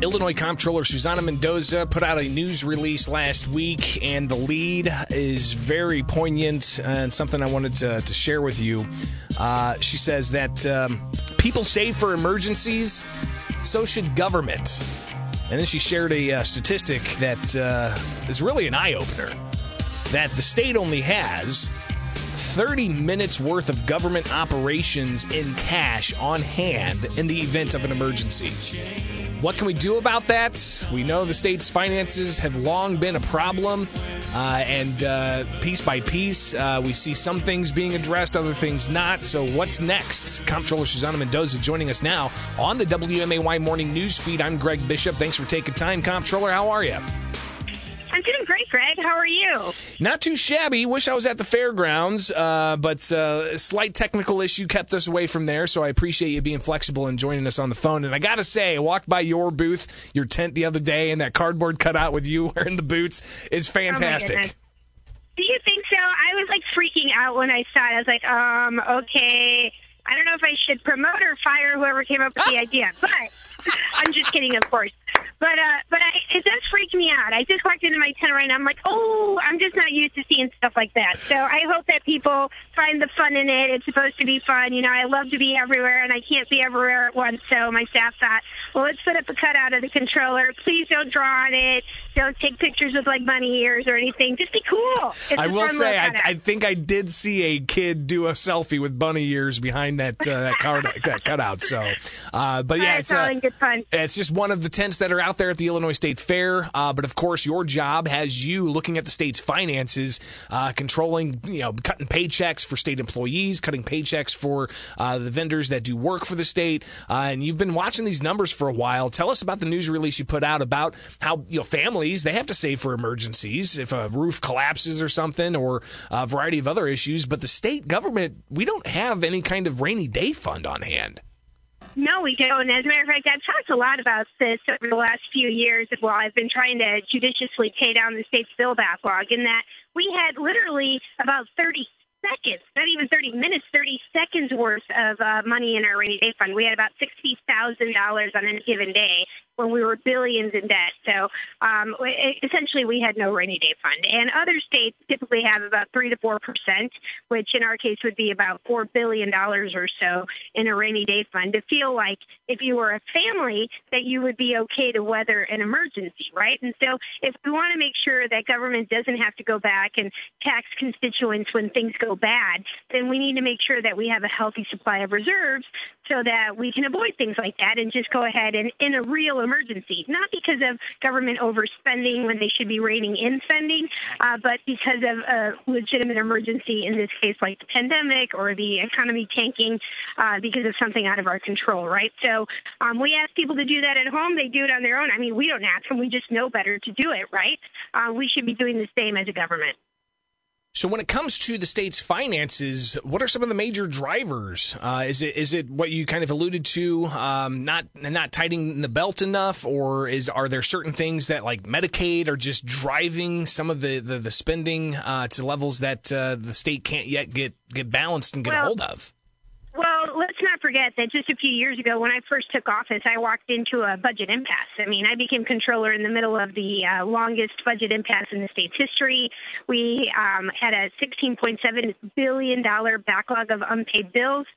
Illinois Comptroller Susana Mendoza put out a news release last week, and the lead is very poignant and something I wanted to, to share with you. Uh, she says that um, people save for emergencies, so should government. And then she shared a uh, statistic that uh, is really an eye opener that the state only has 30 minutes worth of government operations in cash on hand in the event of an emergency. What can we do about that? We know the state's finances have long been a problem, uh, and uh, piece by piece, uh, we see some things being addressed, other things not. So, what's next? Comptroller Susana Mendoza joining us now on the WMAY Morning News Feed. I'm Greg Bishop. Thanks for taking time, Comptroller. How are you? I'm doing great, Greg. How are you? Not too shabby. Wish I was at the fairgrounds, uh, but uh, a slight technical issue kept us away from there. So I appreciate you being flexible and joining us on the phone. And I got to say, I walked by your booth, your tent the other day, and that cardboard cutout with you wearing the boots is fantastic. Oh Do you think so? I was like freaking out when I saw it. I was like, um, okay. I don't know if I should promote or fire whoever came up with the idea, but I'm just kidding, of course. But uh, but I, it does freak me out. I just walked into my tent right now. I'm like, oh, I'm just not used to seeing stuff like that. So I hope that people find the fun in it. It's supposed to be fun. You know, I love to be everywhere, and I can't be everywhere at once. So my staff thought, well, let's put up a cutout of the controller. Please don't draw on it. Don't take pictures with like bunny ears or anything. Just be cool. It's I will say, I, I, think I did see a kid do a selfie with bunny ears behind that uh, that, card, that cutout. So, uh, but yeah, it's uh. It's just one of the tents that are out there at the Illinois State Fair. Uh, but of course, your job has you looking at the state's finances, uh, controlling, you know, cutting paychecks for state employees, cutting paychecks for uh, the vendors that do work for the state. Uh, and you've been watching these numbers for a while. Tell us about the news release you put out about how you know families they have to save for emergencies if a roof collapses or something, or a variety of other issues. But the state government, we don't have any kind of rainy day fund on hand. No, we don't. As a matter of fact, I've talked a lot about this over the last few years while I've been trying to judiciously pay down the state's bill backlog in that we had literally about 30 seconds, not even 30 minutes, 30 seconds worth of uh, money in our rainy day fund. We had about $60,000 on any given day when we were billions in debt. So um, essentially, we had no rainy day fund. And other states typically have about three to four percent, which in our case would be about four billion dollars or so in a rainy day fund. To feel like if you were a family that you would be okay to weather an emergency, right? And so if we want to make sure that government doesn't have to go back and tax constituents when things go bad, then we need to make sure that we have a healthy supply of reserves so that we can avoid things like that and just go ahead and in a real emergency, not because of government overspending when they should be reining in spending, uh, but because of a legitimate emergency, in this case like the pandemic or the economy tanking uh, because of something out of our control, right? So um, we ask people to do that at home. They do it on their own. I mean, we don't ask them. We just know better to do it, right? Uh, we should be doing the same as a government. So when it comes to the state's finances, what are some of the major drivers? Uh, is it is it what you kind of alluded to, um, not not tightening the belt enough, or is are there certain things that like Medicaid are just driving some of the the, the spending uh, to levels that uh, the state can't yet get get balanced and get well, a hold of? Well, let's not forget that just a few years ago when I first took office, I walked into a budget impasse. I mean, I became controller in the middle of the uh, longest budget impasse in the state's history. We um, had a $16.7 billion backlog of unpaid bills.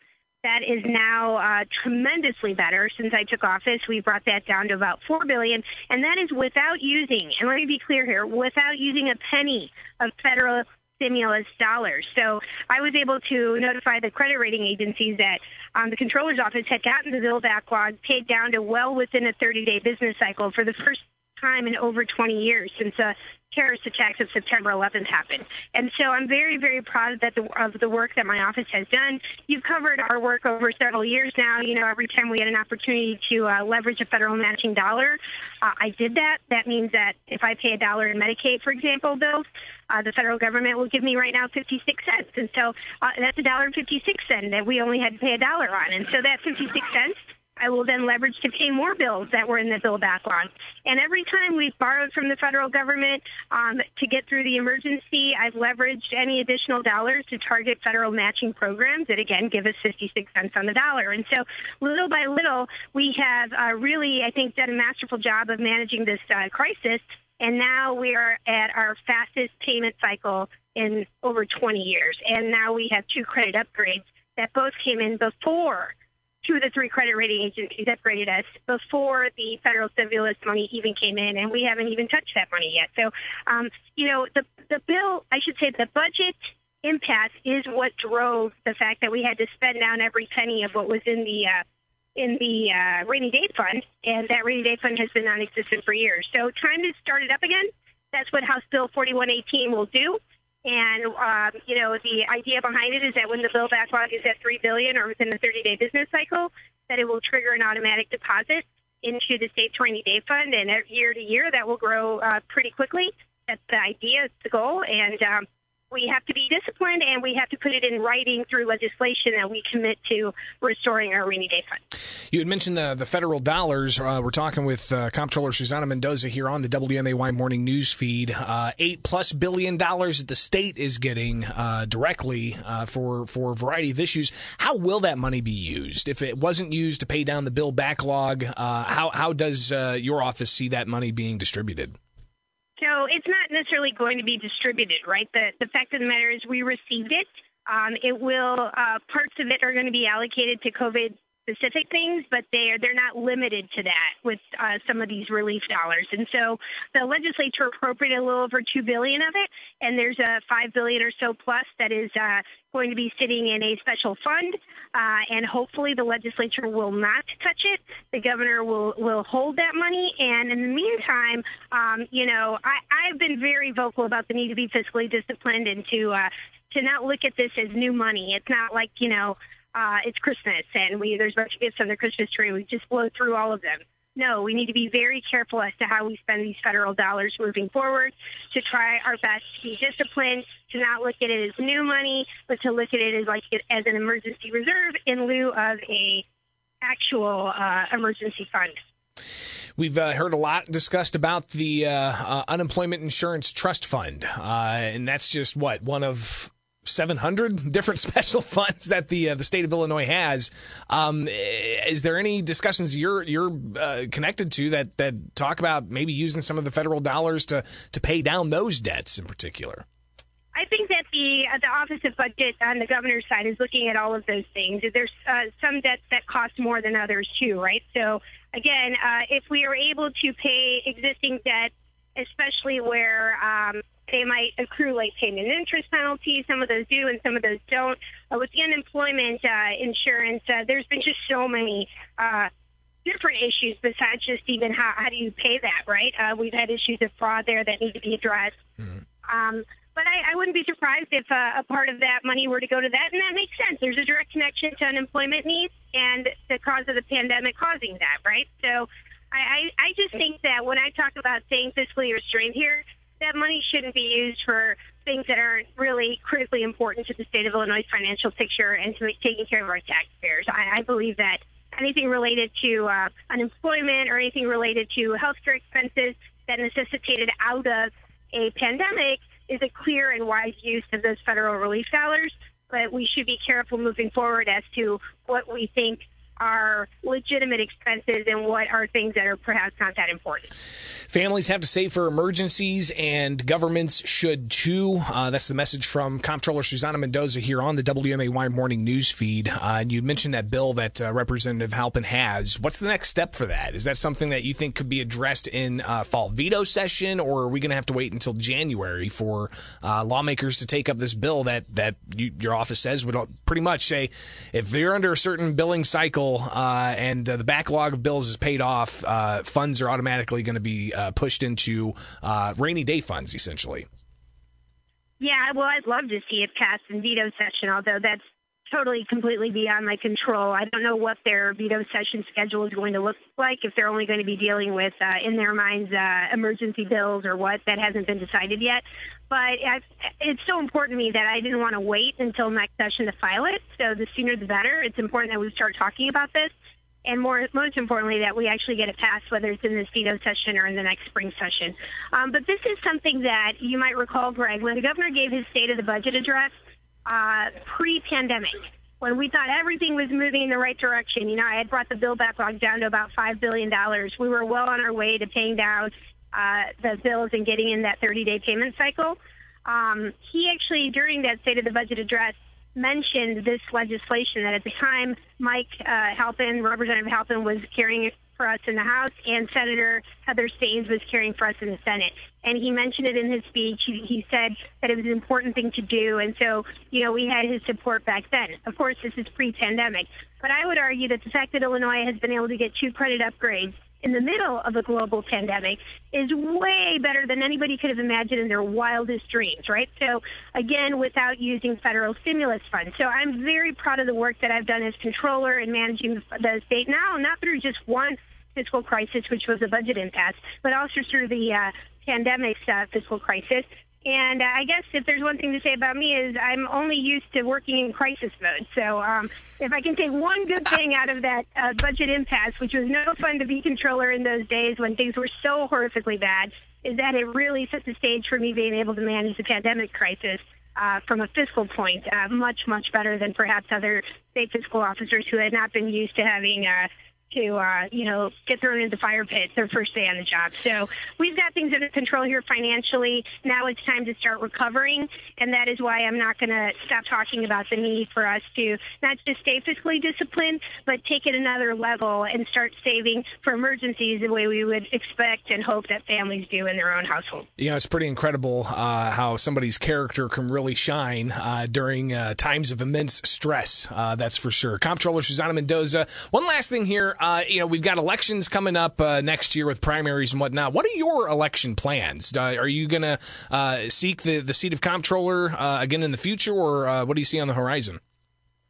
That is now uh, tremendously better since I took office. We brought that down to about four billion, and that is without using. And let me be clear here: without using a penny of federal stimulus dollars. So I was able to notify the credit rating agencies that um, the controller's office had gotten the bill backlog paid down to well within a 30-day business cycle for the first time in over 20 years since a terrorist attacks of September 11th happened. And so I'm very, very proud that the, of the work that my office has done. You've covered our work over several years now. You know, every time we had an opportunity to uh, leverage a federal matching dollar, uh, I did that. That means that if I pay a dollar in Medicaid, for example, bills, uh, the federal government will give me right now 56 cents. And so uh, that's a dollar and 56 cents that we only had to pay a dollar on. And so that 56 cents I will then leverage to pay more bills that were in the bill backlog. And every time we've borrowed from the federal government um, to get through the emergency, I've leveraged any additional dollars to target federal matching programs that, again, give us 56 cents on the dollar. And so little by little, we have uh, really, I think, done a masterful job of managing this uh, crisis. And now we are at our fastest payment cycle in over 20 years. And now we have two credit upgrades that both came in before two of the three credit rating agencies upgraded us before the federal stimulus money even came in, and we haven't even touched that money yet. So, um, you know, the the bill, I should say, the budget impasse is what drove the fact that we had to spend down every penny of what was in the uh, in the uh, rainy day fund, and that rainy day fund has been non-existent for years. So, trying to start it up again. That's what House Bill 4118 will do. And um, you know, the idea behind it is that when the bill backlog is at three billion or within the 30-day business cycle, that it will trigger an automatic deposit into the state rainy day fund, and year to year that will grow uh, pretty quickly. That's the idea, it's the goal, and um, we have to be disciplined and we have to put it in writing through legislation that we commit to restoring our rainy day fund. You had mentioned the, the federal dollars. Uh, we're talking with uh, Comptroller Susana Mendoza here on the WMAY morning news feed. Uh, eight plus billion dollars that the state is getting uh, directly uh, for, for a variety of issues. How will that money be used? If it wasn't used to pay down the bill backlog, uh, how, how does your office see that money being distributed? It's not necessarily going to be distributed, right? The, the fact of the matter is we received it. Um, it will, uh, parts of it are going to be allocated to COVID specific things, but they are they're not limited to that with uh, some of these relief dollars. And so the legislature appropriated a little over two billion of it, and there's a five billion or so plus that is uh, going to be sitting in a special fund. Uh, and hopefully the legislature will not touch it. The governor will will hold that money. And in the meantime, um, you know, I, I've been very vocal about the need to be fiscally disciplined and to uh, to not look at this as new money. It's not like you know uh, it's Christmas and we there's a bunch of gifts on the Christmas tree. We just blow through all of them. No, we need to be very careful as to how we spend these federal dollars moving forward to try our best to be disciplined, to not look at it as new money, but to look at it as like as an emergency reserve in lieu of a actual uh, emergency fund. We've uh, heard a lot discussed about the uh, uh unemployment insurance trust fund, uh, and that's just what one of 700 different special funds that the uh, the state of Illinois has. Um, is there any discussions you're you're uh, connected to that that talk about maybe using some of the federal dollars to to pay down those debts in particular? I think that the uh, the Office of Budget on the governor's side is looking at all of those things. There's uh, some debts that cost more than others too, right? So again, uh, if we are able to pay existing debt, especially where um, they might accrue late payment interest penalties. Some of those do, and some of those don't. Uh, with the unemployment uh, insurance, uh, there's been just so many uh, different issues besides just even how, how do you pay that, right? Uh, we've had issues of fraud there that need to be addressed. Mm-hmm. Um, but I, I wouldn't be surprised if uh, a part of that money were to go to that, and that makes sense. There's a direct connection to unemployment needs and the cause of the pandemic causing that, right? So I, I, I just think that when I talk about staying fiscally restrained here, that money shouldn't be used for things that aren't really critically important to the state of Illinois' financial picture and to taking care of our taxpayers. I, I believe that anything related to uh, unemployment or anything related to healthcare expenses that necessitated out of a pandemic is a clear and wise use of those federal relief dollars. But we should be careful moving forward as to what we think are legitimate expenses and what are things that are perhaps not that important. Families have to save for emergencies, and governments should too. Uh, that's the message from Comptroller Susana Mendoza here on the WMAY morning news feed. Uh, and you mentioned that bill that uh, Representative Halpin has. What's the next step for that? Is that something that you think could be addressed in uh, fall veto session, or are we going to have to wait until January for uh, lawmakers to take up this bill that that you, your office says would pretty much say if they're under a certain billing cycle uh, and the backlog of bills is paid off, funds are automatically going to be uh, pushed into uh, rainy day funds, essentially. Yeah, well, I'd love to see it passed in veto session, although that's totally, completely beyond my control. I don't know what their veto session schedule is going to look like, if they're only going to be dealing with, uh, in their minds, uh, emergency bills or what. That hasn't been decided yet. But it's so important to me that I didn't want to wait until next session to file it. So the sooner the better. It's important that we start talking about this. and more, most importantly, that we actually get it passed, whether it's in this veto session or in the next spring session. Um, but this is something that you might recall, Greg, when the governor gave his State of the Budget address uh, pre-pandemic, when we thought everything was moving in the right direction. You know, I had brought the bill backlog down to about $5 billion. We were well on our way to paying down uh, the bills and getting in that 30-day payment cycle. Um, he actually, during that State of the Budget address, mentioned this legislation that at the time Mike uh, Halpin, Representative Halpin, was carrying for us in the House, and Senator Heather Steans was carrying for us in the Senate. And he mentioned it in his speech. He, he said that it was an important thing to do, and so you know we had his support back then. Of course, this is pre-pandemic, but I would argue that the fact that Illinois has been able to get two credit upgrades in the middle of a global pandemic is way better than anybody could have imagined in their wildest dreams, right? So again, without using federal stimulus funds. So I'm very proud of the work that I've done as controller in managing the state now, not through just one fiscal crisis, which was a budget impasse, but also through the uh, pandemic's uh, fiscal crisis. And uh, I guess if there's one thing to say about me is I'm only used to working in crisis mode. So um, if I can take one good thing out of that uh, budget impasse, which was no fun to be controller in those days when things were so horrifically bad, is that it really set the stage for me being able to manage the pandemic crisis uh, from a fiscal point uh, much, much better than perhaps other state fiscal officers who had not been used to having uh, to, uh, you know, get thrown into the fire pits their first day on the job. So we've got things under control here financially. Now it's time to start recovering, and that is why I'm not going to stop talking about the need for us to not just stay fiscally disciplined, but take it another level and start saving for emergencies the way we would expect and hope that families do in their own household. You know, it's pretty incredible uh, how somebody's character can really shine uh, during uh, times of immense stress. Uh, that's for sure. Comptroller Susana Mendoza. One last thing here. Uh, you know, we've got elections coming up uh, next year with primaries and whatnot. What are your election plans? Uh, are you going to uh, seek the, the seat of comptroller uh, again in the future, or uh, what do you see on the horizon?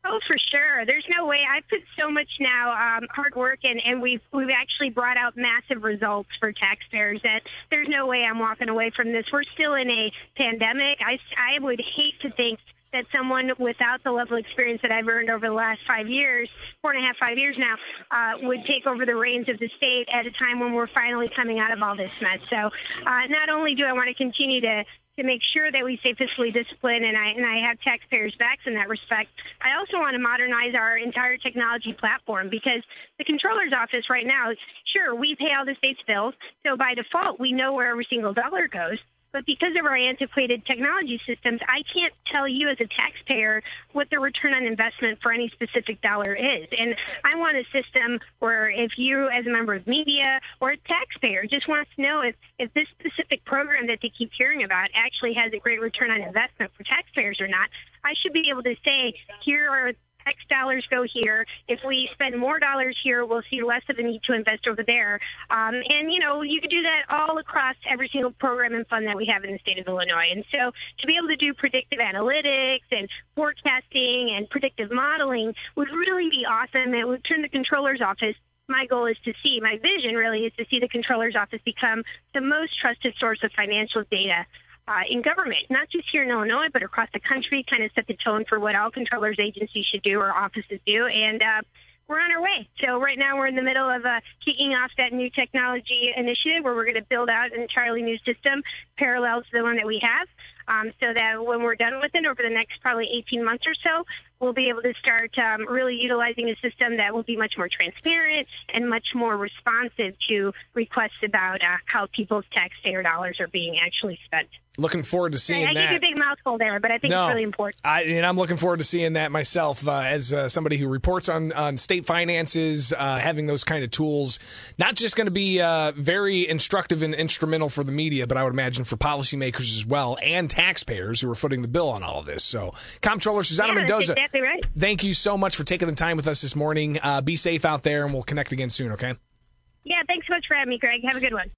Oh, for sure. There's no way. I put so much now um, hard work, and, we've we've actually brought out massive results for taxpayers. That there's no way I'm walking away from this. We're still in a pandemic. I I would hate to think that someone without the level of experience that I've earned over the last five years, four and a half, five years now, uh, would take over the reins of the state at a time when we're finally coming out of all this mess. So uh, not only do I want to continue to to make sure that we stay fiscally disciplined and I and I have taxpayers' backs in that respect. I also want to modernize our entire technology platform because the controller's office right now, sure, we pay all the state's bills, so by default we know where every single dollar goes. But because of our antiquated technology systems, I can't tell you as a taxpayer what the return on investment for any specific dollar is. And I want a system where if you as a member of media or a taxpayer just wants to know if, if this specific program that they keep hearing about actually has a great return on investment for taxpayers or not, I should be able to say, here are X dollars go here. If we spend more dollars here, we'll see less of a need to invest over there. Um, and, you know, you could do that all across every single program and fund that we have in the state of Illinois. And so to be able to do predictive analytics and forecasting and predictive modeling would really be awesome. It would turn the controller's office my goal is to see, my vision really is to see the controller's office become the most trusted source of financial data uh, in government, not just here in Illinois, but across the country, kind of set the tone for what all controllers agencies should do or offices do. And uh, we're on our way. So right now we're in the middle of uh, kicking off that new technology initiative where we're going to build out an entirely new system parallel to the one that we have um, so that when we're done with it over the next probably 18 months or so, we'll be able to start um, really utilizing a system that will be much more transparent and much more responsive to requests about uh, how people's taxpayer dollars are being actually spent. Looking forward to seeing I, that. I gave you a big mouthful there, but I think no, it's really important. I, and I'm looking forward to seeing that myself uh, as uh, somebody who reports on, on state finances, uh, having those kind of tools. Not just going to be uh, very instructive and instrumental for the media, but I would imagine for policymakers as well and taxpayers who are footing the bill on all of this. So, Comptroller Susana yeah, Mendoza, exactly right. thank you so much for taking the time with us this morning. Uh, be safe out there, and we'll connect again soon, okay? Yeah, thanks so much for having me, Greg. Have a good one.